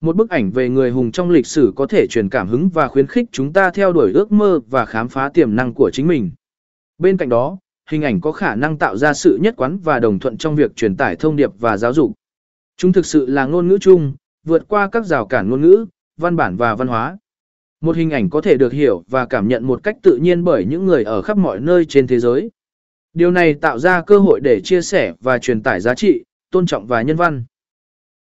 Một bức ảnh về người hùng trong lịch sử có thể truyền cảm hứng và khuyến khích chúng ta theo đuổi ước mơ và khám phá tiềm năng của chính mình. Bên cạnh đó, hình ảnh có khả năng tạo ra sự nhất quán và đồng thuận trong việc truyền tải thông điệp và giáo dục. Chúng thực sự là ngôn ngữ chung, vượt qua các rào cản ngôn ngữ, văn bản và văn hóa. Một hình ảnh có thể được hiểu và cảm nhận một cách tự nhiên bởi những người ở khắp mọi nơi trên thế giới. Điều này tạo ra cơ hội để chia sẻ và truyền tải giá trị, tôn trọng và nhân văn.